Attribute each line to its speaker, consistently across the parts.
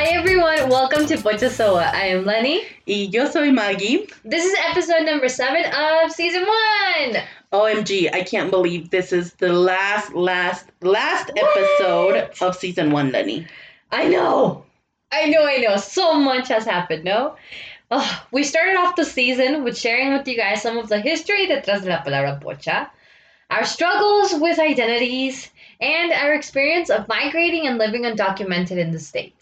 Speaker 1: Hi everyone, welcome to Pocha So What. I am Lenny.
Speaker 2: Y yo soy Maggie.
Speaker 1: This is episode number seven of season one.
Speaker 2: OMG, I can't believe this is the last, last, last episode of season one, Lenny.
Speaker 1: I know. I know, I know. So much has happened, no? Oh, we started off the season with sharing with you guys some of the history detrás de la palabra pocha, our struggles with identities, and our experience of migrating and living undocumented in the States.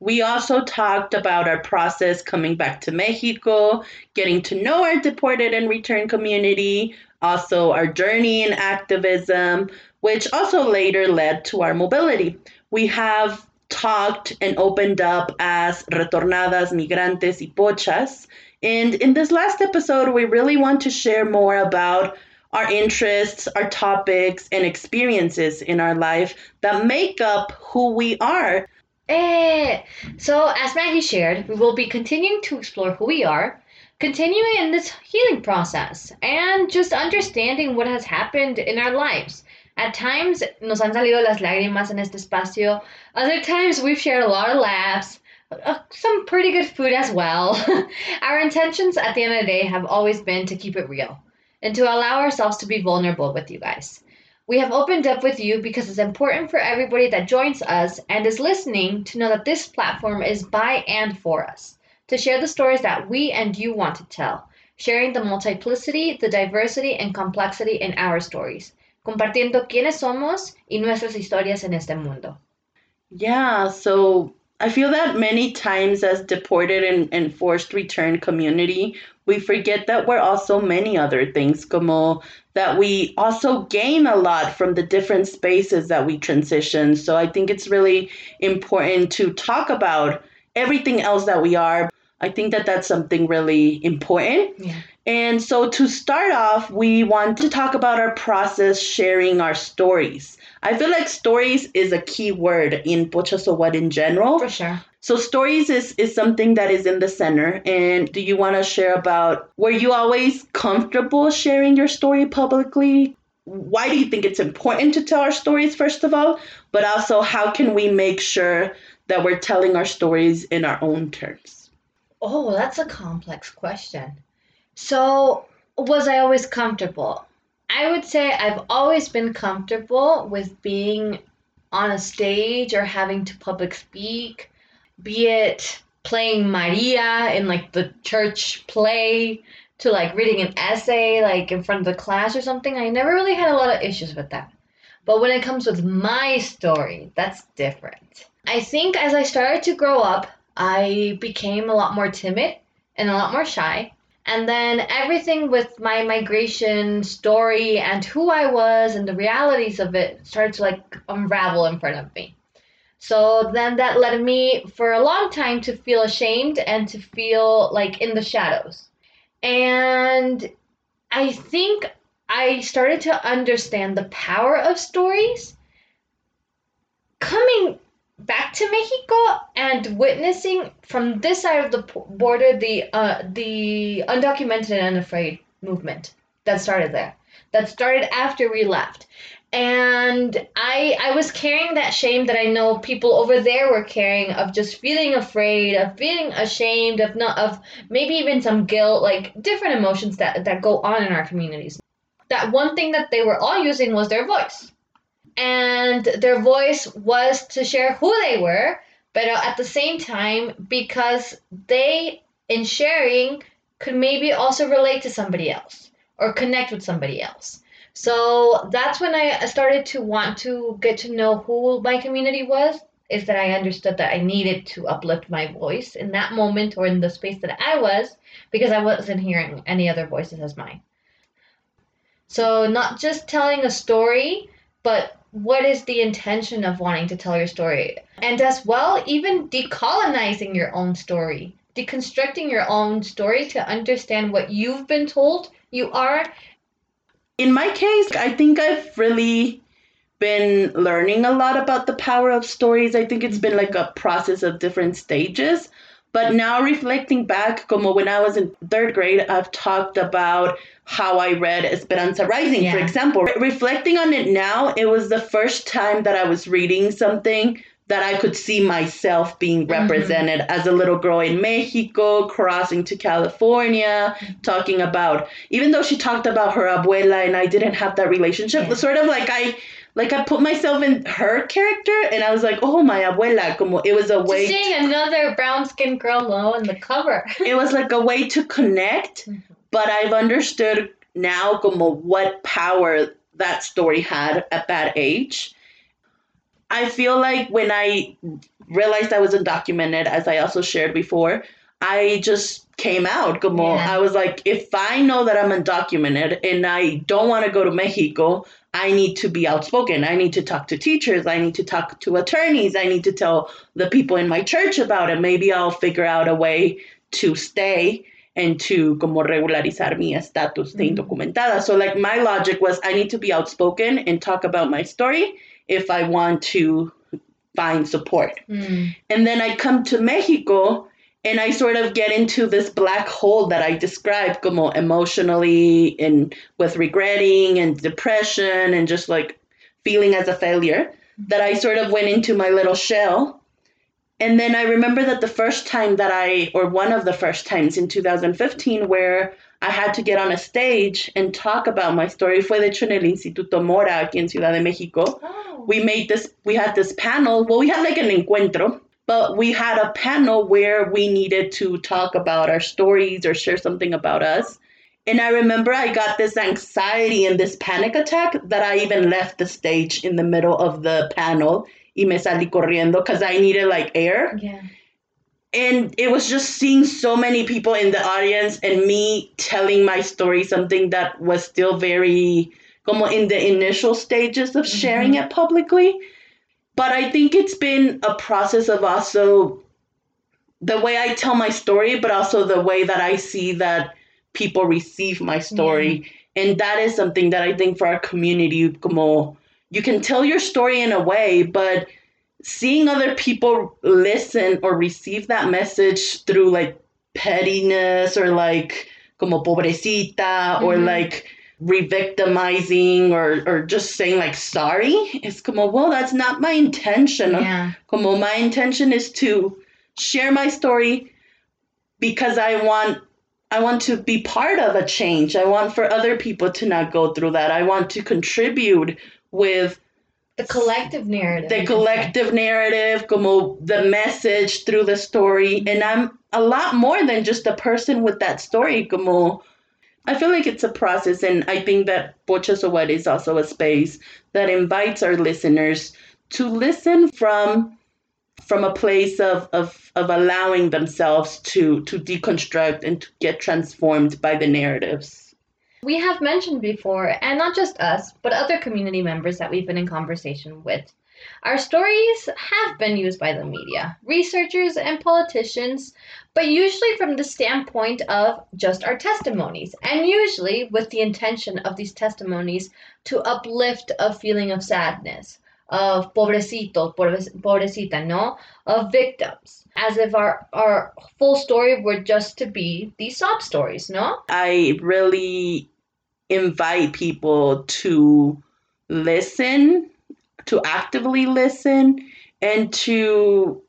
Speaker 2: We also talked about our process coming back to Mexico, getting to know our deported and returned community, also our journey in activism, which also later led to our mobility. We have talked and opened up as retornadas, migrantes, y pochas. And in this last episode, we really want to share more about our interests, our topics, and experiences in our life that make up who we are.
Speaker 1: Eh. So, as Maggie shared, we will be continuing to explore who we are, continuing in this healing process, and just understanding what has happened in our lives. At times nos han salido las lágrimas en este espacio. Other times we've shared a lot of laughs, uh, some pretty good food as well. our intentions at the end of the day have always been to keep it real and to allow ourselves to be vulnerable with you guys. We have opened up with you because it's important for everybody that joins us and is listening to know that this platform is by and for us, to share the stories that we and you want to tell, sharing the multiplicity, the diversity, and complexity in our stories, compartiendo quiénes somos y nuestras historias en este mundo.
Speaker 2: Yeah, so I feel that many times as deported and, and forced return community, we forget that we're also many other things, como that we also gain a lot from the different spaces that we transition. So I think it's really important to talk about everything else that we are. I think that that's something really important.
Speaker 1: Yeah.
Speaker 2: And so to start off, we want to talk about our process sharing our stories. I feel like stories is a key word in Pocha So What in general.
Speaker 1: For sure.
Speaker 2: So stories is, is something that is in the center. And do you want to share about were you always comfortable sharing your story publicly? Why do you think it's important to tell our stories, first of all? But also, how can we make sure that we're telling our stories in our own terms?
Speaker 1: Oh, that's a complex question. So, was I always comfortable? I would say I've always been comfortable with being on a stage or having to public speak, be it playing Maria in like the church play to like reading an essay like in front of the class or something. I never really had a lot of issues with that. But when it comes with my story, that's different. I think as I started to grow up, I became a lot more timid and a lot more shy. And then everything with my migration story and who I was and the realities of it started to like unravel in front of me. So then that led me for a long time to feel ashamed and to feel like in the shadows. And I think I started to understand the power of stories coming back to Mexico and witnessing from this side of the border the uh, the undocumented and unafraid movement that started there. That started after we left. And I I was carrying that shame that I know people over there were carrying of just feeling afraid, of feeling ashamed, of not of maybe even some guilt, like different emotions that that go on in our communities. That one thing that they were all using was their voice and their voice was to share who they were, but at the same time, because they, in sharing, could maybe also relate to somebody else or connect with somebody else. So that's when I started to want to get to know who my community was. Is that I understood that I needed to uplift my voice in that moment or in the space that I was because I wasn't hearing any other voices as mine. So, not just telling a story, but what is the intention of wanting to tell your story? And as well, even decolonizing your own story, deconstructing your own story to understand what you've been told you are.
Speaker 2: In my case, I think I've really been learning a lot about the power of stories. I think it's been like a process of different stages. But now reflecting back, como when I was in third grade, I've talked about how I read Esperanza Rising, yeah. for example. Reflecting on it now, it was the first time that I was reading something that I could see myself being represented mm-hmm. as a little girl in Mexico, crossing to California, talking about, even though she talked about her abuela and I didn't have that relationship, yeah. sort of like I like I put myself in her character and I was like, oh my abuela, como it was a way
Speaker 1: Just seeing another brown skinned girl low in the cover.
Speaker 2: it was like a way to connect, mm-hmm. but I've understood now como what power that story had at that age. I feel like when I realized I was undocumented, as I also shared before, I just came out. Como yeah. I was like, if I know that I'm undocumented and I don't want to go to Mexico, I need to be outspoken. I need to talk to teachers. I need to talk to attorneys. I need to tell the people in my church about it. Maybe I'll figure out a way to stay and to como regularizar mi estatus de mm-hmm. indocumentada. So like my logic was I need to be outspoken and talk about my story if I want to find support. Mm. And then I come to Mexico and I sort of get into this black hole that I described como emotionally and with regretting and depression and just like feeling as a failure that I sort of went into my little shell. And then I remember that the first time that I, or one of the first times in 2015, where I had to get on a stage and talk about my story fue de hecho en el Instituto Mora aquí en Ciudad de México. Oh. We made this, we had this panel, well, we had like an encuentro but we had a panel where we needed to talk about our stories or share something about us. And I remember I got this anxiety and this panic attack that I even left the stage in the middle of the panel y me salí corriendo because I needed like air.
Speaker 1: Yeah.
Speaker 2: And it was just seeing so many people in the audience and me telling my story, something that was still very, como in the initial stages of sharing mm-hmm. it publicly but I think it's been a process of also the way I tell my story, but also the way that I see that people receive my story. Yeah. And that is something that I think for our community, como you can tell your story in a way, but seeing other people listen or receive that message through like pettiness or like como pobrecita mm-hmm. or like re-victimizing or, or just saying like sorry? It's como well that's not my intention.
Speaker 1: Yeah.
Speaker 2: como my intention is to share my story because i want i want to be part of a change. I want for other people to not go through that. I want to contribute with
Speaker 1: the collective narrative
Speaker 2: the collective narrative como the message through the story. And i'm a lot more than just a person with that story como I feel like it's a process, and I think that So What is also a space that invites our listeners to listen from from a place of, of, of allowing themselves to, to deconstruct and to get transformed by the narratives.
Speaker 1: We have mentioned before, and not just us, but other community members that we've been in conversation with, our stories have been used by the media, researchers, and politicians, but usually from the standpoint of just our testimonies, and usually with the intention of these testimonies to uplift a feeling of sadness, of pobrecito, pobrecita, no? Of victims, as if our, our full story were just to be these sob stories, no?
Speaker 2: I really invite people to listen to actively listen and to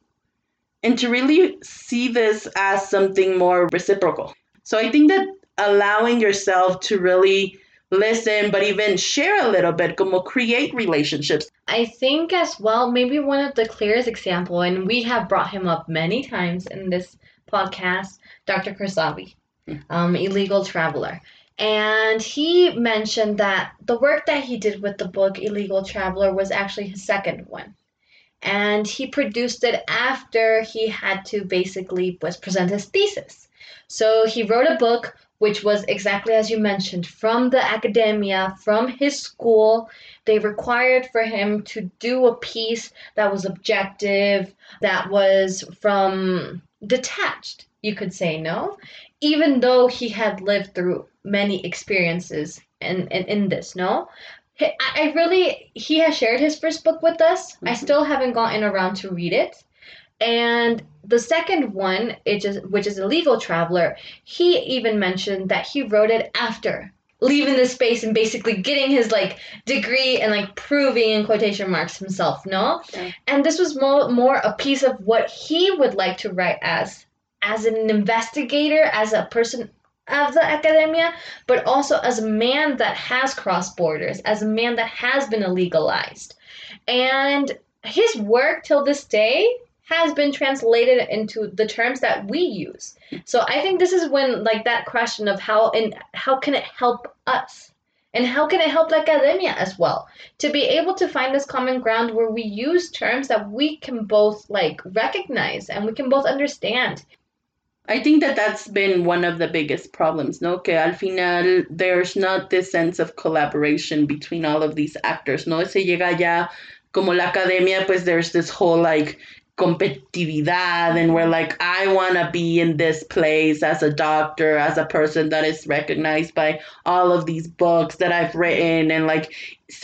Speaker 2: and to really see this as something more reciprocal. So I think that allowing yourself to really listen but even share a little bit como create relationships
Speaker 1: i think as well maybe one of the clearest example and we have brought him up many times in this podcast dr Khosravi, hmm. um, illegal traveler and he mentioned that the work that he did with the book Illegal Traveler was actually his second one. And he produced it after he had to basically was present his thesis. So he wrote a book which was exactly as you mentioned from the academia, from his school. They required for him to do a piece that was objective, that was from detached, you could say, no? Even though he had lived through many experiences in, in, in this, no? I really, he has shared his first book with us. Mm-hmm. I still haven't gotten around to read it. And the second one, it just, which is Illegal Traveler, he even mentioned that he wrote it after leaving the space and basically getting his like degree and like proving in quotation marks himself no
Speaker 2: Yeah.
Speaker 1: and this was more more a piece of what he would like to write as as an investigator as a person of the academia but also as a man that has crossed borders as a man that has been illegalized and his work till this day has been translated into the terms that we use so I think this is when like that question of how and how can it help us? And how can it help the academia as well? To be able to find this common ground where we use terms that we can both like recognize and we can both understand.
Speaker 2: I think that that's been one of the biggest problems, no? Que al final there's not this sense of collaboration between all of these actors, no? Se llega ya como la academia, pues there's this whole like competitividad and we're like I want to be in this place as a doctor, as a person that is recognized by all of these books that I've written and like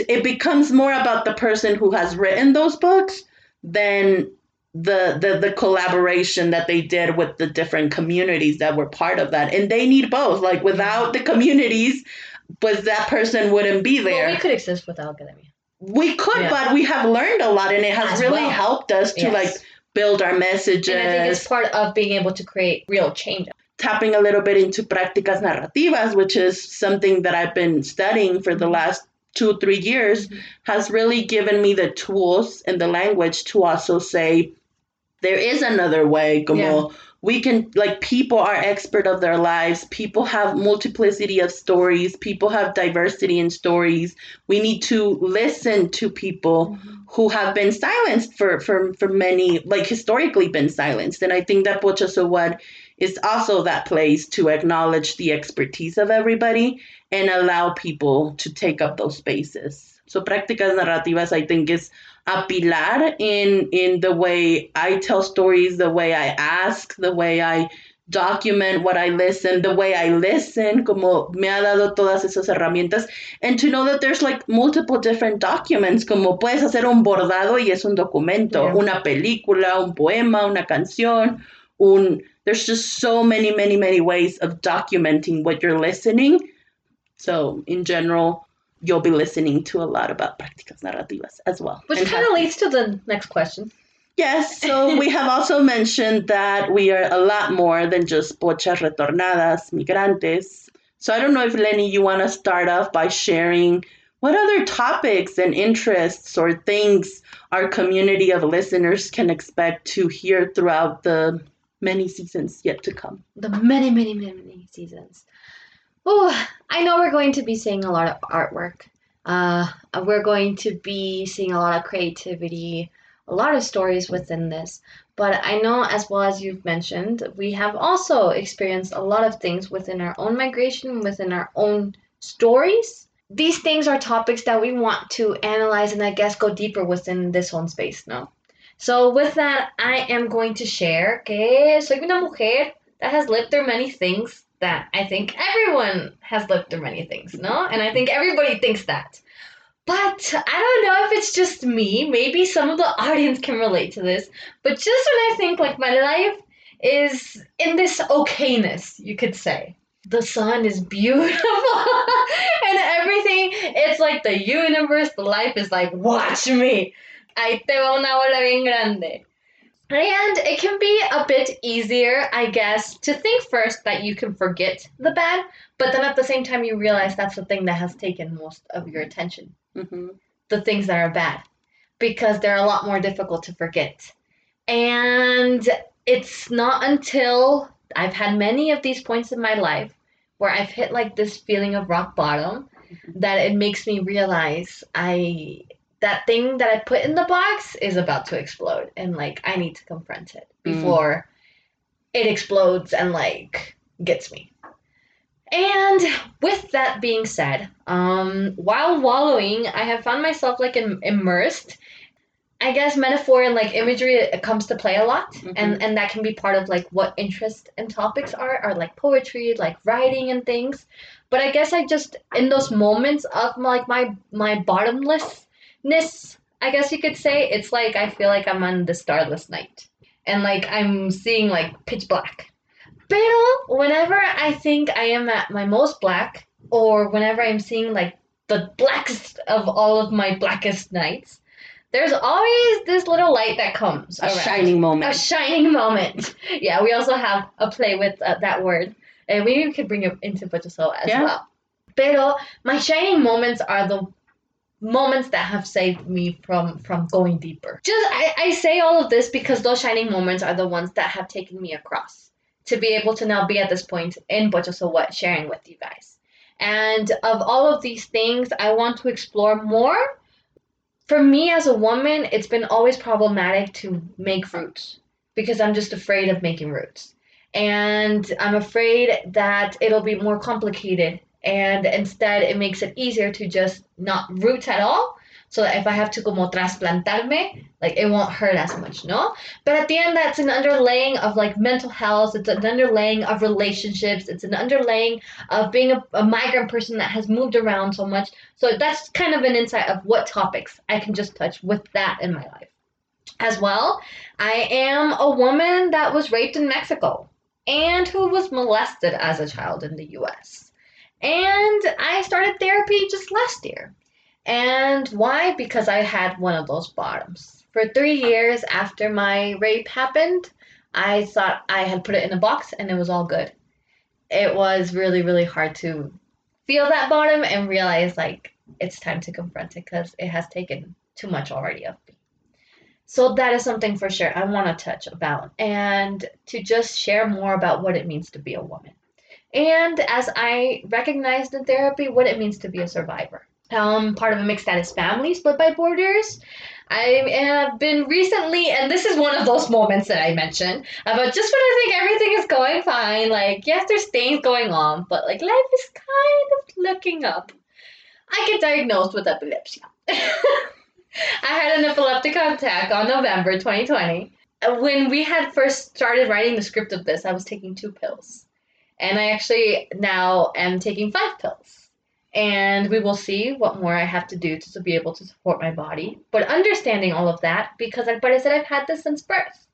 Speaker 2: it becomes more about the person who has written those books than the, the the collaboration that they did with the different communities that were part of that and they need both like without the communities but that person wouldn't be there
Speaker 1: Well, we could exist without academia.
Speaker 2: we could
Speaker 1: Yeah.
Speaker 2: but we have learned a lot and it has
Speaker 1: As
Speaker 2: really
Speaker 1: well.
Speaker 2: helped us to
Speaker 1: Yes.
Speaker 2: like build our messages
Speaker 1: And I think it's part of being able to create real change.
Speaker 2: tapping a little bit into prácticas narrativas, which is something that I've been studying for the last two, three years,
Speaker 1: Mhm.
Speaker 2: has really given me the tools and the language to also say there is another way. Como
Speaker 1: Yeah.
Speaker 2: we can, like, people are expert of their lives. People have multiplicity of stories. People have diversity in stories. We need to listen to people mm-hmm. who have been silenced for, for, for many, like historically been silenced. And I think that Pocha So What is also that place to acknowledge the expertise of everybody and allow people to take up those spaces. So prácticas narrativas, I think, is a pilar in in the way I tell stories, the way I ask, the way I document what I listen, the way I listen, como me ha dado todas esas herramientas, and to know that there's like multiple different documents, como puedes hacer un bordado y es un documento,
Speaker 1: Yeah.
Speaker 2: una película, un poema, una canción, un there's just so many, many, many ways of documenting what you're listening. So in general, you'll be listening to a lot about prácticas narrativas as well.
Speaker 1: Which kind of leads to the next question.
Speaker 2: Yes, so we have also mentioned that we are a lot more than just pochas retornadas, migrantes. So I don't know if Lenny, you want to start off by sharing what other topics and interests or things our community of listeners can expect to hear throughout the many seasons yet to come.
Speaker 1: The many, many, many, many seasons. Oh, I know we're going to be seeing a lot of artwork. Uh, we're going to be seeing a lot of creativity, a lot of stories within this. But I know, as well as you've mentioned, we have also experienced a lot of things within our own migration, within our own stories. These things are topics that we want to analyze and I guess go deeper within this own space, no? So with that, I am going to share que soy una mujer that has lived through many things that I think everyone has lived through many things, no? And I think everybody thinks that. But I don't know if it's just me. Maybe some of the audience can relate to this. But just when I think like my life is in this okayness, you could say. The sun is beautiful and everything. It's like the universe, the life is like, watch me. Ahí te va una bola bien grande. And it can be a bit easier, I guess, to think first that you can forget the bad, but then at the same time you realize that's the thing that has taken most of your attention.
Speaker 2: Hmm
Speaker 1: the things that are bad because they're a lot more difficult to forget. And it's not until I've had many of these points in my life where I've hit like this feeling of rock bottom that it makes me realize I that thing that I put in the box is about to explode and like I need to confront it
Speaker 2: Mm.
Speaker 1: before it explodes and like gets me. And with that being said, um, while wallowing, I have found myself like im- immersed. I guess metaphor and like imagery it comes to play a lot, and and that can be part of like what interest and topics are, are like poetry, like writing and things. But I guess I just in those moments of like my my bottomlessness, I guess you could say, it's like I feel like I'm on the starless night, and like I'm seeing like pitch black. Pero whenever I think I am at my most black or whenever I'm seeing like the blackest of all of my blackest nights, there's always this little light that comes.
Speaker 2: A
Speaker 1: around.
Speaker 2: shining moment.
Speaker 1: A shining moment. Yeah, we also have a play with uh, that word. And we could bring it into Butchaso as
Speaker 2: Yeah.
Speaker 1: well. Pero my shining moments are the moments that have saved me from from going deeper. Just I, I say all of this because those shining moments are the ones that have taken me across to be able to now be at this point in Pocha So What sharing with you guys. And of all of these things, I want to explore more for me as a woman, it's been always problematic to make roots because I'm just afraid of making roots. And I'm afraid that it'll be more complicated. And instead, it makes it easier to just not root at all. So if I have to como trasplantarme, like it won't hurt as much, no? But at the end, that's an underlaying of like mental health. It's an underlaying of relationships. It's an underlaying of being a, a migrant person that has moved around so much. So that's kind of an insight of what topics I can just touch with that in my life. As well, I am a woman that was raped in Mexico and who was molested as a child in the US. And I started therapy just last year. And why? Because I had one of those bottoms. For three years after my rape happened, I thought I had put it in a box and it was all good. It was really, really hard to feel that bottom and realize like it's time to confront it because it has taken too much already of me. So that is something for sure I want to touch about and to just share more about what it means to be a woman. And as I recognized in therapy, what it means to be a survivor. Um, part of a mixed status family split by borders. I have been recently, and this is one of those moments that I mentioned about just when I think everything is going fine. Like, yes, there's things going on, but like life is kind of looking up. I get diagnosed with epilepsy. I had an epileptic attack on November 2020. Uh, When we had first started writing the script of this, I was taking two pills. And I actually now am taking five pills. And we will see what more I have to do to be able to support my body. But understanding all of that, because like I said, I've had this since birth.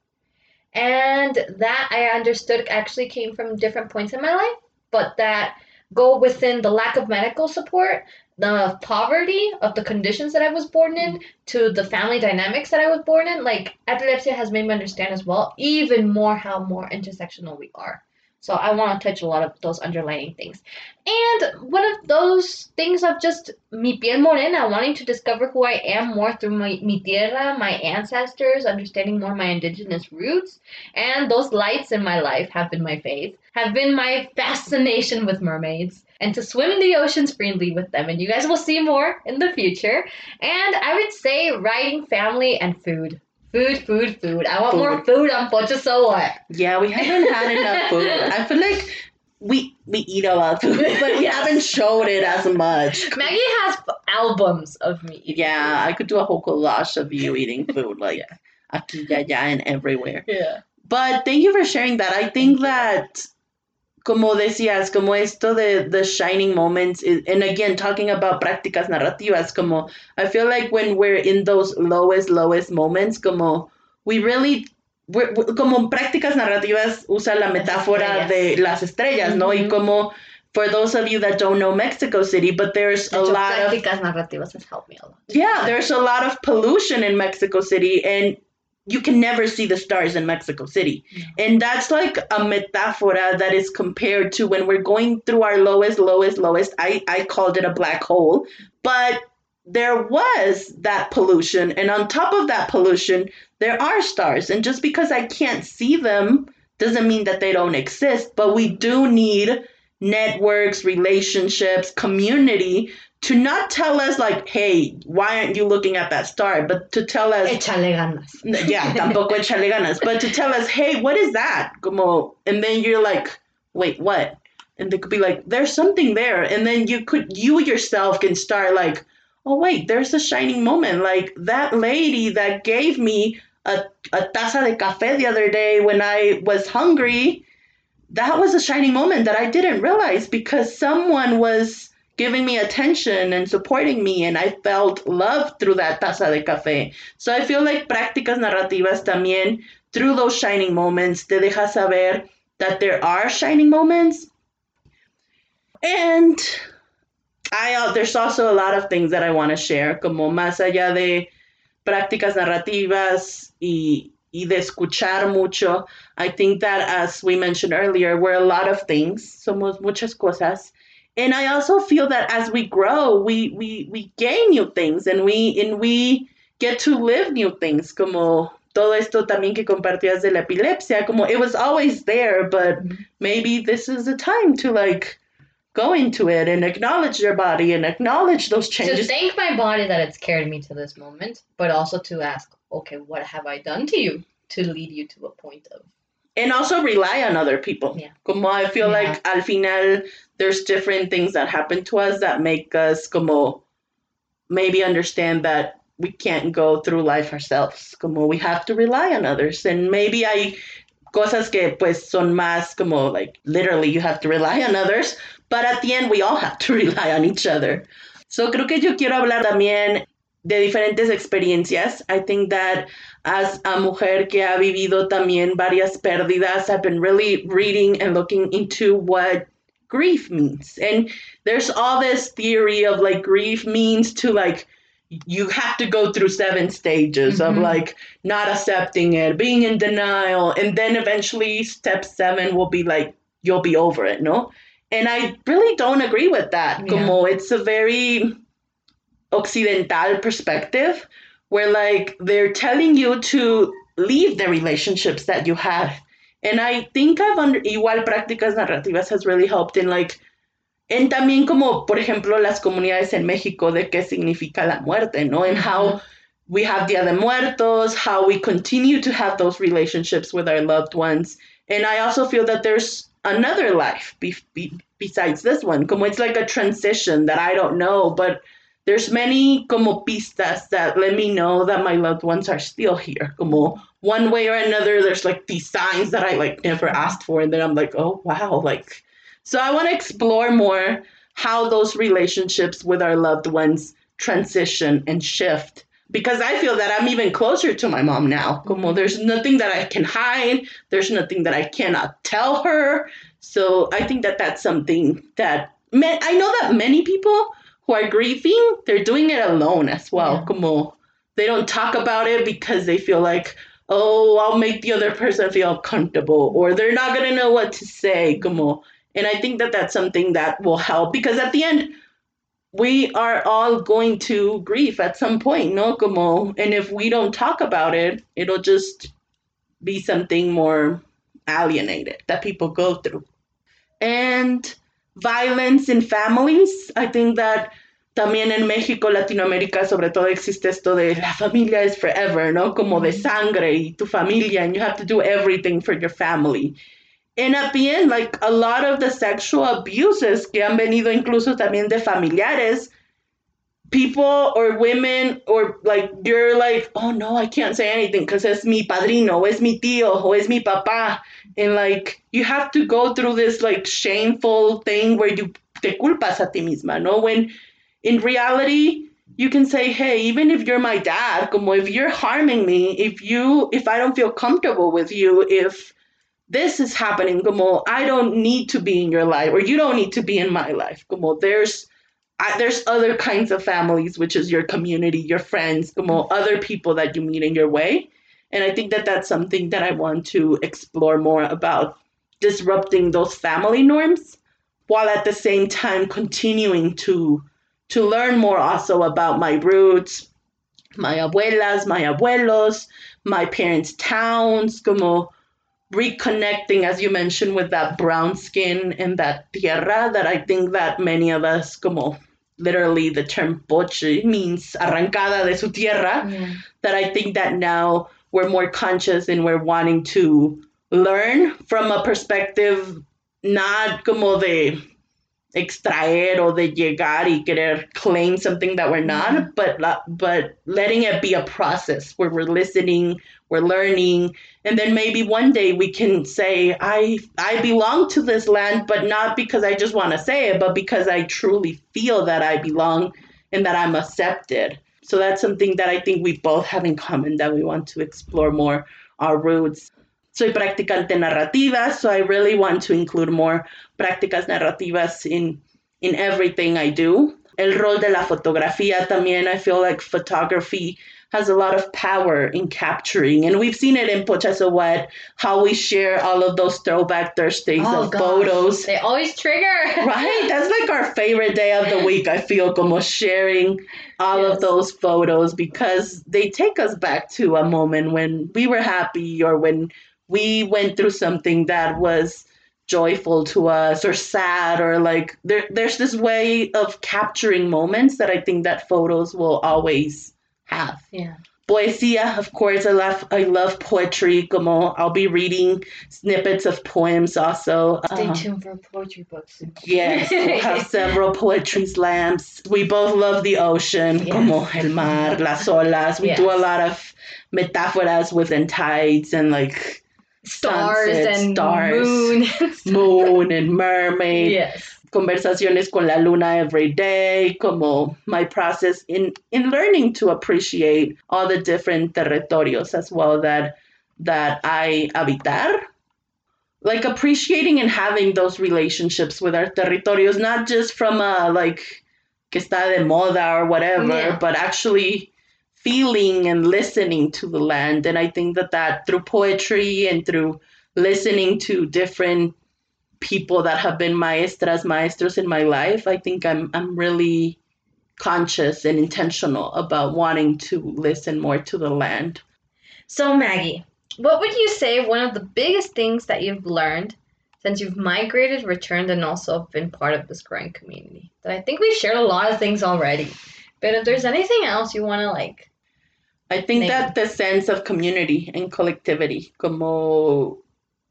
Speaker 1: And that I understood actually came from different points in my life, but that go within the lack of medical support, the poverty of the conditions that I was born in, to the family dynamics that I was born in. Like epilepsy has made me understand as well, even more how more intersectional we are. So I want to touch a lot of those underlying things. And one of those things of just mi piel morena, wanting to discover who I am more through my mi tierra, my ancestors, understanding more my indigenous roots, and those lights in my life have been my faith, have been my fascination with mermaids, and to swim in the oceans freely with them. And you guys will see more in the future. And I would say writing, family, and food. Food, food, food. I want more food on Pocha So What.
Speaker 2: Yeah, we haven't had enough food. I feel like we we eat a lot of food, but we haven't showed it as much.
Speaker 1: Maggie has albums of me eating.
Speaker 2: Yeah, I could do a whole collage of you eating food, like aquí, allá, and everywhere.
Speaker 1: Yeah.
Speaker 2: But thank you for sharing that. I think that, como decías, como esto de the shining moments, is, and again, talking about prácticas narrativas, como I feel like when we're in those lowest, lowest moments, como we really, we're, como prácticas narrativas usa la metáfora de las estrellas, ¿no? Y como, for those of you that don't know Mexico City, but there's a lot of
Speaker 1: Prácticas narrativas has helped me a lot.
Speaker 2: yeah, there's a lot of pollution in Mexico City, and you can never see the stars in Mexico City. And that's like a metáfora that is compared to when we're going through our lowest, lowest, lowest. I, I called it a black hole, but there was that pollution. And on top of that pollution, there are stars. And just because I can't see them doesn't mean that they don't exist, but we do need networks, relationships, community to not tell us like, hey, why aren't you looking at that star? But to tell us,
Speaker 1: Échale ganas.
Speaker 2: yeah, tampoco echarle ganas, but to tell us, hey, what is that? Como, and then you're like, wait, what? And they could be like, there's something there, and then you could, you yourself can start like, oh wait, there's a shining moment. Like that lady that gave me a a taza de café the other day when I was hungry. That was a shining moment that I didn't realize because someone was giving me attention and supporting me and I felt love through that taza de café. So I feel like prácticas narrativas también through those shining moments te deja saber that there are shining moments. And I uh, there's also a lot of things that I want to share, como más allá de prácticas narrativas y, y de escuchar mucho. I think that as we mentioned earlier, we're a lot of things, somos muchas cosas. And I also feel that as we grow, we we we gain new things and we and we get to live new things, como todo esto también que compartías de la epilepsia, como it was always there, but mm-hmm. maybe this is the time to like go into it and acknowledge your body and acknowledge those changes.
Speaker 1: To thank my body that it's carried me to this moment, but also to ask, okay, what have I done to you to lead you to a point of
Speaker 2: and also rely on other people.
Speaker 1: Yeah.
Speaker 2: Como I feel
Speaker 1: Yeah.
Speaker 2: like al final there's different things that happen to us that make us como maybe understand that we can't go through life ourselves. Como we have to rely on others. And maybe I cosas que pues son más como like literally you have to rely on others, but at the end we all have to rely on each other. So creo que yo quiero hablar también de diferentes experiencias. I think that as a mujer que ha vivido también varias pérdidas, I've been really reading and looking into what grief means. And there's all this theory of like grief means to like you have to go through seven stages of
Speaker 1: Mhm.
Speaker 2: like not accepting it, being in denial, and then eventually step seven will be like you'll be over it, no? And I really don't agree with that.
Speaker 1: Yeah.
Speaker 2: Como it's a very occidental perspective where like they're telling you to leave the relationships that you had. And I think I've under igual prácticas narrativas has really helped in like en también como por ejemplo las comunidades en México de qué significa la muerte, ¿no? And how we have Dia de Muertos, how we continue to have those relationships with our loved ones. And I also feel that there's another life be, be, besides this one. Como it's like a transition that I don't know, but there's many como pistas that let me know that my loved ones are still here. Como one way or another, there's like these signs that I like never asked for, and then I'm like, oh wow, like. So I want to explore more how those relationships with our loved ones transition and shift because I feel that I'm even closer to my mom now. Como mm-hmm. there's nothing that I can hide, there's nothing that I cannot tell her. So I think that that's something that ma- I know that many people who are grieving, they're doing it alone as well.
Speaker 1: Yeah.
Speaker 2: Como they don't talk about it because they feel like, oh, I'll make the other person feel comfortable, or they're not gonna know what to say. And I think that that's something that will help because at the end, we are all going to grief at some point, no? Como, and if we don't talk about it, it'll just be something more alienated that people go through. And violence in families, I think that también en México, Latinoamérica, sobre todo existe esto de la familia is forever, ¿no? Como de sangre y tu familia, and you have to do everything for your family. And at the end, like a lot of the sexual abuses que han venido incluso también de familiares, people or women or like you're like, oh no, I can't say anything because es mi padrino, o es mi tío, o es mi papá. And like you have to go through this like shameful thing where you te culpas a ti misma, no? When in reality, you can say, hey, even if you're my dad, como if you're harming me, if you if I don't feel comfortable with you, if this is happening, como I don't need to be in your life, or you don't need to be in my life. Como there's I, there's other kinds of families, which is your community, your friends, como other people that you meet in your way. And I think that that's something that I want to explore more about disrupting those family norms while at the same time continuing to to learn more also about my roots, my abuelas, my abuelos, my parents' towns, como reconnecting, as you mentioned, with that brown skin and that tierra that I think that many of us, como literally the term poche means arrancada de su tierra,
Speaker 1: Yeah.
Speaker 2: that I think that now we're more conscious and we're wanting to learn from a perspective not como de extraer or de llegar y querer claim something that we're not,
Speaker 1: Mhm.
Speaker 2: but but letting it be a process where we're listening, we're learning, and then maybe one day we can say I I belong to this land, but not because I just want to say it, but because I truly feel that I belong and that I'm accepted. So that's something that I think we both have in common that we want to explore more our roots. Soy practicante narrativa, so I really want to include more prácticas narrativas in in everything I do. el rol de la fotografía también. I feel like photography has a lot of power in capturing. And we've seen it in Pocha So What, how we share all of those throwback Thursdays
Speaker 1: Oh,
Speaker 2: of
Speaker 1: gosh.
Speaker 2: photos.
Speaker 1: They always trigger.
Speaker 2: Right? That's like our favorite day of the week, I feel, como sharing all
Speaker 1: Yes.
Speaker 2: of those photos because they take us back to a moment when we were happy or when we went through something that was joyful to us or sad or like there there's this way of capturing moments that I think that photos will always have.
Speaker 1: Yeah.
Speaker 2: Poesía, of course, I love I love poetry. Como I'll be reading snippets of poems also.
Speaker 1: Stay
Speaker 2: Uh,
Speaker 1: tuned for poetry books.
Speaker 2: Yes, we'll have several poetry slams. We both love the ocean,
Speaker 1: Yes.
Speaker 2: como el mar, las olas. We do a lot of metáforas within tides and like
Speaker 1: Stars
Speaker 2: Sunset,
Speaker 1: and
Speaker 2: stars.
Speaker 1: moon.
Speaker 2: moon and mermaid.
Speaker 1: yes.
Speaker 2: Conversaciones con la luna every day, como my process in in learning to appreciate all the different territorios as well that that I habitar like appreciating and having those relationships with our territorios, not just from a like que está de moda or whatever,
Speaker 1: Yeah.
Speaker 2: but actually feeling and listening to the land. And I think that that through poetry and through listening to different people that have been maestras, maestros in my life, I think I'm I'm really conscious and intentional about wanting to listen more to the land.
Speaker 1: So, Maggie, what would you say one of the biggest things that you've learned since you've migrated, returned, and also been part of this growing community? That I think we've shared a lot of things already. But if there's anything else you want to like,
Speaker 2: I think
Speaker 1: Maybe.
Speaker 2: that the sense of community and collectivity, como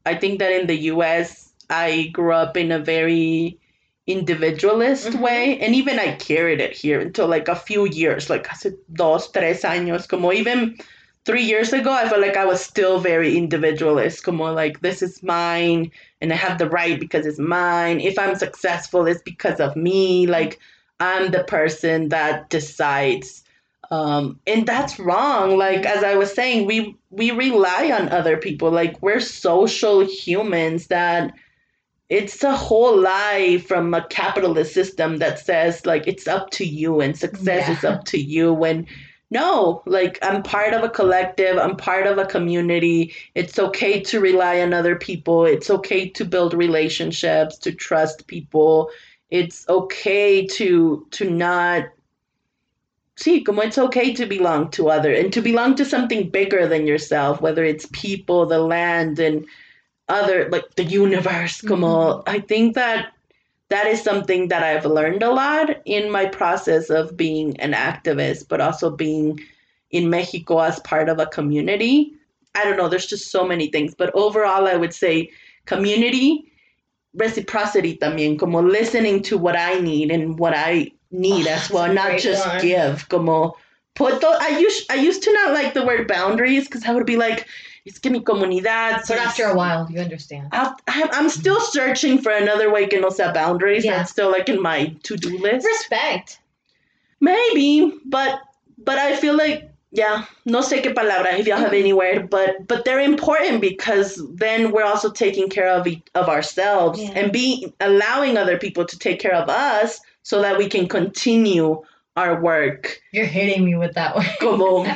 Speaker 2: I think that in the US, I grew up in a very individualist
Speaker 1: Mhm.
Speaker 2: way, and even I carried it here until like a few years, like hace dos, tres años, como even three years ago, I felt like I was still very individualist, como like this is mine, and I have the right because it's mine. If I'm successful, it's because of me. Like I'm the person that decides um, and that's wrong. Like as i was saying we we rely on other people. Like we're social humans that it's a whole lie from a capitalist system that says like it's up to you and success is up to you. When no like i'm part of a collective i'm part of a community. It's okay to rely on other people. It's okay to build relationships to trust people it's okay to to not sí, como it's okay to belong to other and to belong to something bigger than yourself, whether it's people, the land, and other like the universe. Como mm-hmm. I think that that is something that I've learned a lot in my process of being an activist, but also being in Mexico as part of a community. I don't know, there's just so many things, but overall, I would say community, reciprocity también, como listening to what I need and what I need
Speaker 1: Oh,
Speaker 2: as well, not just
Speaker 1: one.
Speaker 2: give. Como put those, I used I used to not like the word boundaries because I would be like, es que mi comunidad.
Speaker 1: but after a while, you understand.
Speaker 2: I'm I'm still searching for another way que no sea boundaries.
Speaker 1: Yeah.
Speaker 2: That's still like in my to do list.
Speaker 1: Respect.
Speaker 2: Maybe, but but I feel like yeah, no sé qué palabra if y'all have
Speaker 1: Mhm.
Speaker 2: anywhere, but but they're important because then we're also taking care of of ourselves
Speaker 1: Yeah.
Speaker 2: and be allowing other people to take care of us so that we can continue our work.
Speaker 1: You're hitting me with that one.
Speaker 2: Como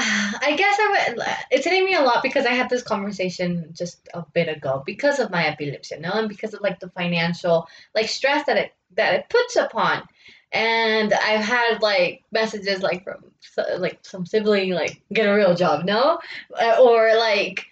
Speaker 1: I guess I would. It's hitting me a lot because I had this conversation just a bit ago because of my epilepsy, no, and because of like the financial like stress that it that it puts upon. And I've had like messages like from like some sibling like get a real job, no, Uh, or like.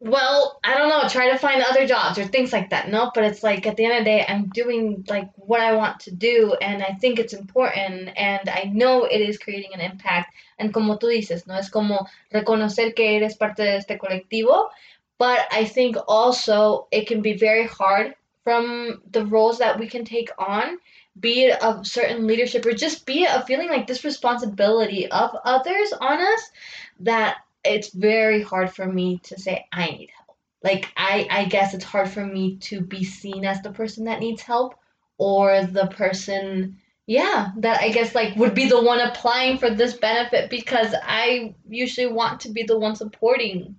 Speaker 1: Well, I don't know. Try to find other jobs or things like that. No, but it's like at the end of the day, I'm doing like what I want to do, and I think it's important, and I know it is creating an impact and como tú dices, ¿no? Es como reconocer que eres parte de este colectivo, but I think also it can be very hard from the roles that we can take on, be it of certain leadership or just be it of feeling like this responsibility of others on us that it's very hard for me to say I need help. Like I I guess it's hard for me to be seen as the person that needs help or the person yeah, that I guess like would be the one applying for this benefit because I usually want to be the one supporting.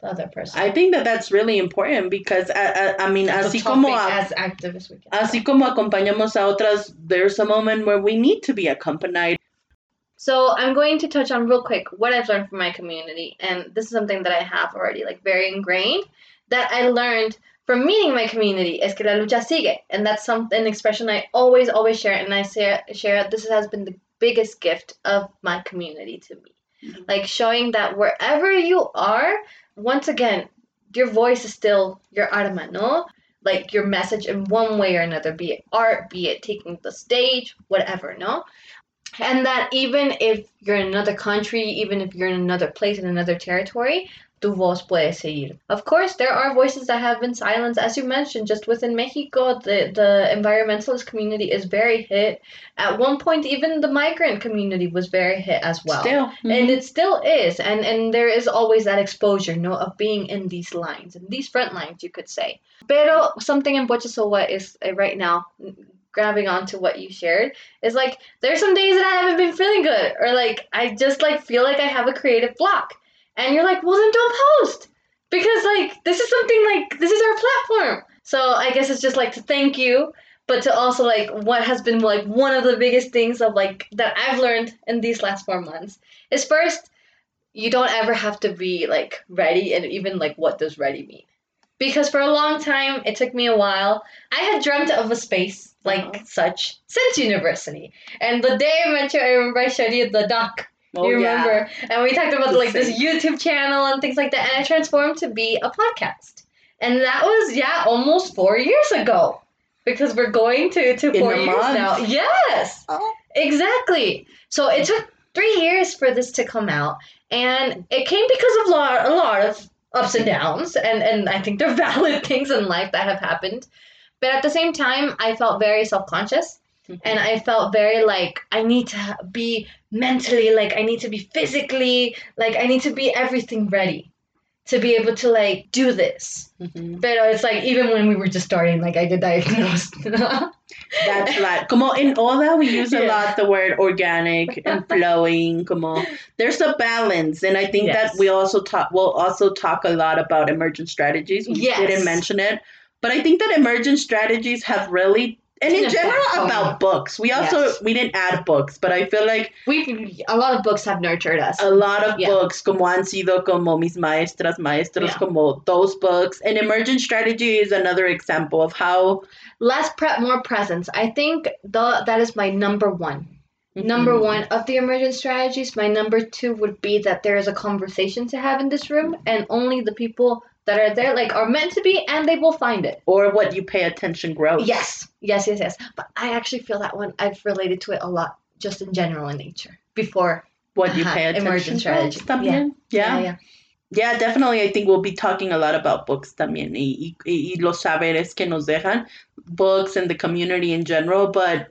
Speaker 1: The other person.
Speaker 2: I think that that's really important because, uh, uh, I mean,
Speaker 1: The
Speaker 2: así
Speaker 1: topic
Speaker 2: como, a-
Speaker 1: as activists we can
Speaker 2: así como acompañamos a otras, there's a moment where we need to be accompanied.
Speaker 1: So I'm going to touch on real quick what I've learned from my community, and this is something that I have already like very ingrained that I learned from meeting my community. Es que la lucha sigue, and that's something an expression I always always share, and I share share this has been the biggest gift of my community to me,
Speaker 2: Mhm.
Speaker 1: like showing that wherever you are, once again, your voice is still your arma, no? Like your message in one way or another, be it art, be it taking the stage, whatever, no? and that even if you're in another country, even if you're in another place in another territory, tu voz puede seguir. Of course, there are voices that have been silenced, as you mentioned. Just within Mexico, the the environmentalist community is very hit. At one point, even the migrant community was very hit as well.
Speaker 2: Still.
Speaker 1: And
Speaker 2: Mhm.
Speaker 1: it still is, and and there is always that exposure, no, of being in these lines, in these front lines, you could say. Pero something in Pocha So What is uh, right now grabbing onto what you shared is like there's some days that I haven't been feeling good, or like I just like feel like I have a creative block, and you're like, well then don't post. Because like this is something like this is our platform. So I guess it's just like to thank you, but to also like what has been like one of the biggest things of like that I've learned in these last four months is first you don't ever have to be like ready and even like what does ready mean? Because for a long time it took me a while. I had dreamt of a space like
Speaker 2: Uh-huh.
Speaker 1: such since university. And the day i met you i remember i showed you the doc
Speaker 2: Oh,
Speaker 1: you
Speaker 2: yeah.
Speaker 1: remember and we talked about like this youtube channel and things like that and i transformed to be a podcast and that was yeah almost four years ago because we're going to to
Speaker 2: In
Speaker 1: four years
Speaker 2: month.
Speaker 1: now yes
Speaker 2: Oh.
Speaker 1: Exactly. So it took three years for this to come out, and it came because of lot, a lot of ups and downs, and and I think they're valid things in life that have happened. But at the same time, I felt very self conscious, and I felt very like I need to be mentally, like I need to be physically, like I need to be everything ready to be able to like do this.
Speaker 2: Mhm.
Speaker 1: But it's like even when we were just starting, like I get diagnosed.
Speaker 2: That's like, como in Oda, we use a
Speaker 1: Yeah.
Speaker 2: lot the word organic and flowing. Como there's a balance, and I think
Speaker 1: Yes.
Speaker 2: that we also talk. We'll also talk a lot about emergent strategies. We
Speaker 1: Yes.
Speaker 2: didn't mention it, but I think that emergent strategies have really, and in
Speaker 1: an
Speaker 2: general,
Speaker 1: effect
Speaker 2: about books. We also
Speaker 1: Yes.
Speaker 2: we didn't add books, but I feel like
Speaker 1: we a lot of books have nurtured us.
Speaker 2: a lot of
Speaker 1: Yeah.
Speaker 2: books, como han sido como mis maestras, maestros,
Speaker 1: Yeah.
Speaker 2: como those books. And emergent strategy is another example of how
Speaker 1: Less prep, more presence. I think the that is my number one. Number
Speaker 2: Mhm.
Speaker 1: one of the emergent strategies. My number two would be that there is a conversation to have in this room, and only the people that are there like are meant to be, and they will find it.
Speaker 2: or what you pay attention grows.
Speaker 1: Yes, yes, yes, yes. But I actually feel that one. I've related to it a lot, just in general in nature. Before,
Speaker 2: what you
Speaker 1: Ajá,
Speaker 2: pay attention
Speaker 1: strategy.
Speaker 2: también. Yeah.
Speaker 1: yeah, yeah.
Speaker 2: yeah. definitely. I think we'll be talking a lot about books también y, y, y los saberes que nos dejan, books and the community in general. But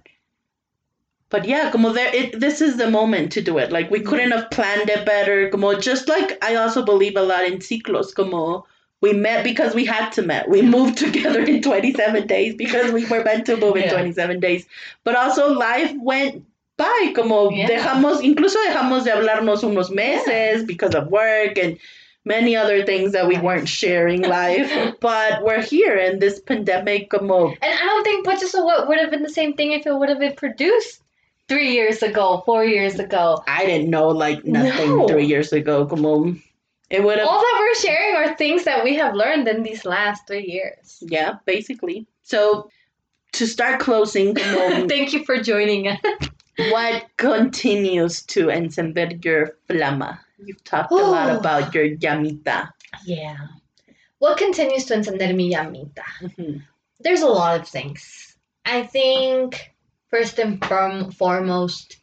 Speaker 2: but yeah, como there, it, this is the moment to do it. Like we mm-hmm. couldn't have planned it better. Como just like I also believe a lot in ciclos. Como we met because we had to met. We moved together in 27 days because we were meant to move in 27 days. But also life went by. Como
Speaker 1: Yeah.
Speaker 2: dejamos, incluso dejamos de hablarnos unos meses because of work and many other things that we weren't sharing life. but we're here in this pandemic como
Speaker 1: And I don't think Pocha So What would have been the same thing if it would have been produced three years ago, four years ago.
Speaker 2: I didn't know like nothing
Speaker 1: No.
Speaker 2: three years ago. Como it would have
Speaker 1: All that we're sharing are things that we have learned in these last three years.
Speaker 2: Yeah, basically. So to start closing,
Speaker 1: Thank you for joining us.
Speaker 2: what continues to encender your flama? You've talked a lot
Speaker 1: Oh.
Speaker 2: about your llamita.
Speaker 1: Yeah. What continues to encender mi llamita?
Speaker 2: Mhm.
Speaker 1: There's a lot of things. I think, first and foremost,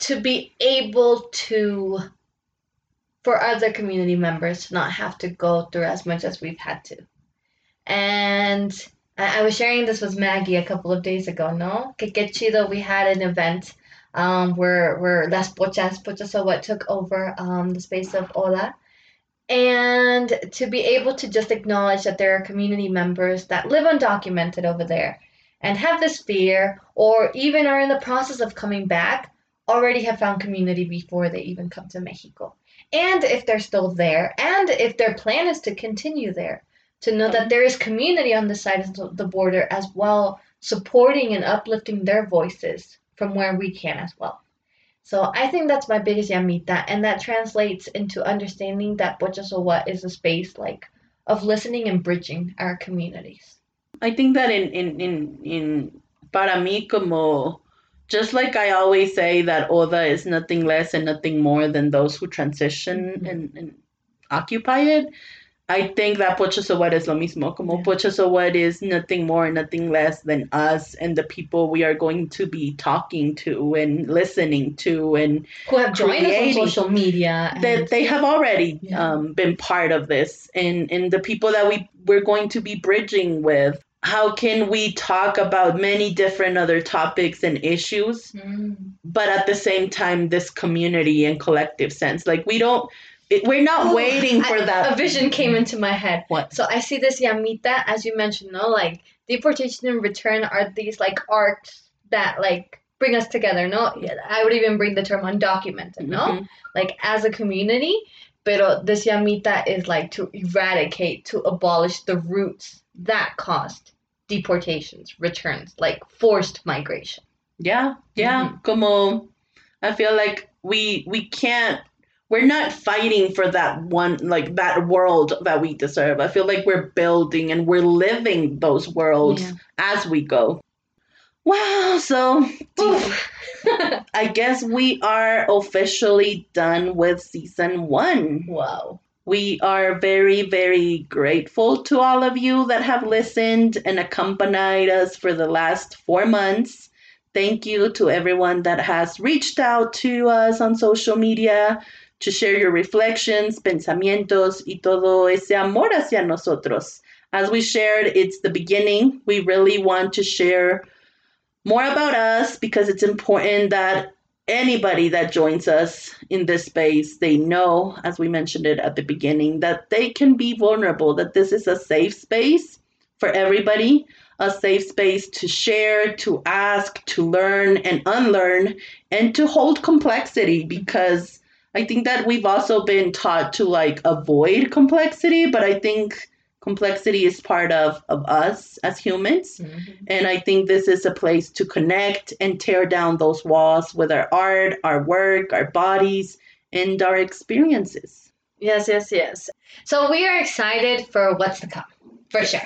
Speaker 1: to be able to, for other community members to not have to go through as much as we've had to. And I, I was sharing this with Maggie a couple of days ago, no? Que que chido, we had an event um, where, where Las Pochas, Pochas So What took over um, the space of Ola. And to be able to just acknowledge that there are community members that live undocumented over there and have this fear, or even are in the process of coming back, already have found community before they even come to Mexico. And if they're still there, and if their plan is to continue there, to know that there is community on the side of the border as well, supporting and uplifting their voices from where we can as well. So I think that's my biggest llamita, and that translates into understanding that Pocha So What is a space like of listening and bridging our communities.
Speaker 2: I think that in in in in para mí como just like I always say that Oda is nothing less and nothing more than those who transition mm-hmm. and, and occupy it. I think that Pocha So What is lo mismo. Como yeah. What is nothing more, and nothing less than us and the people we are going to be talking to and listening to and
Speaker 1: who have joined us on social media.
Speaker 2: That they have already yeah. um, been part of this and, and the people that we, we're going to be bridging with. How can we talk about many different other topics and issues, mm. but at the same time, this community and collective sense? Like, we don't it, we're not oh, waiting for I, that.
Speaker 1: A vision came into my head.
Speaker 2: What?
Speaker 1: So I see this llamita as you mentioned, no, like deportation and return are these like arcs that like bring us together. No, I would even bring the term undocumented. No, mm-hmm. like as a community. But this llamita is like to eradicate, to abolish the roots that caused deportations, returns, like forced migration.
Speaker 2: Yeah, yeah. Mm-hmm. Como I feel like we we can't we're not fighting for that one like that world that we deserve. I feel like we're building and we're living those worlds yeah. as we go. Wow, so I guess we are officially done with season 1.
Speaker 1: Wow.
Speaker 2: We are very, very grateful to all of you that have listened and accompanied us for the last four months. Thank you to everyone that has reached out to us on social media to share your reflections, pensamientos, y todo ese amor hacia nosotros. As we shared, it's the beginning. We really want to share more about us because it's important that anybody that joins us in this space, they know, as we mentioned it at the beginning, that they can be vulnerable, that this is a safe space for everybody, a safe space to share, to ask, to learn and unlearn, and to hold complexity because I think that we've also been taught to like avoid complexity, but I think complexity is part of, of us as humans. Mm-hmm. And I think this is a place to connect and tear down those walls with our art, our work, our bodies, and our experiences.
Speaker 1: Yes, yes, yes. So we are excited for what's to come, for sure.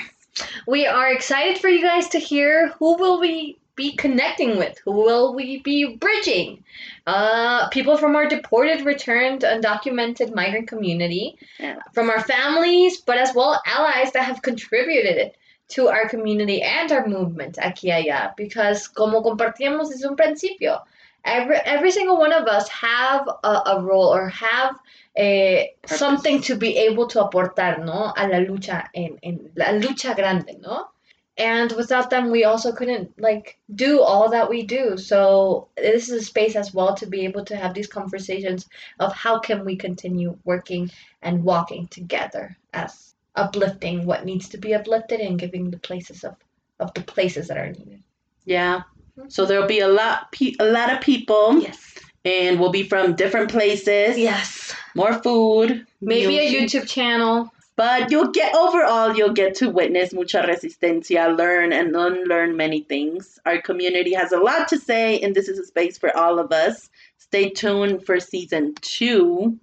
Speaker 1: We are excited for you guys to hear who will we be connecting with? Who will we be bridging? Uh, people from our deported, returned, undocumented migrant community, yeah. from our families, but as well allies that have contributed to our community and our movement aquí allá. Because como compartíamos desde un principio, every every single one of us have a, a role or have a, something to be able to aportar, ¿no? A la lucha en, en la lucha grande, ¿no? And without them we also couldn't like do all that we do. So this is a space as well to be able to have these conversations of how can we continue working and walking together as uplifting what needs to be uplifted and giving the places of of the places that are needed.
Speaker 2: Yeah. Mm-hmm. So there'll be a lot a lot of people.
Speaker 1: Yes.
Speaker 2: And we'll be from different places.
Speaker 1: Yes.
Speaker 2: More food.
Speaker 1: Maybe a youtube channel
Speaker 2: but you'll get overall, you'll get to witness mucha resistencia, learn and unlearn many things. Our community has a lot to say, and this is a space for all of us. Stay tuned for season two.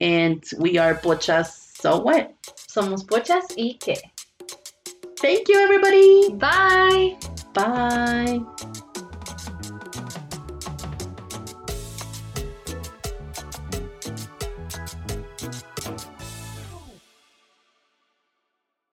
Speaker 2: And we are Pochas So What?
Speaker 1: Somos Pochas y qué.
Speaker 2: Thank you, everybody.
Speaker 1: Bye.
Speaker 2: Bye.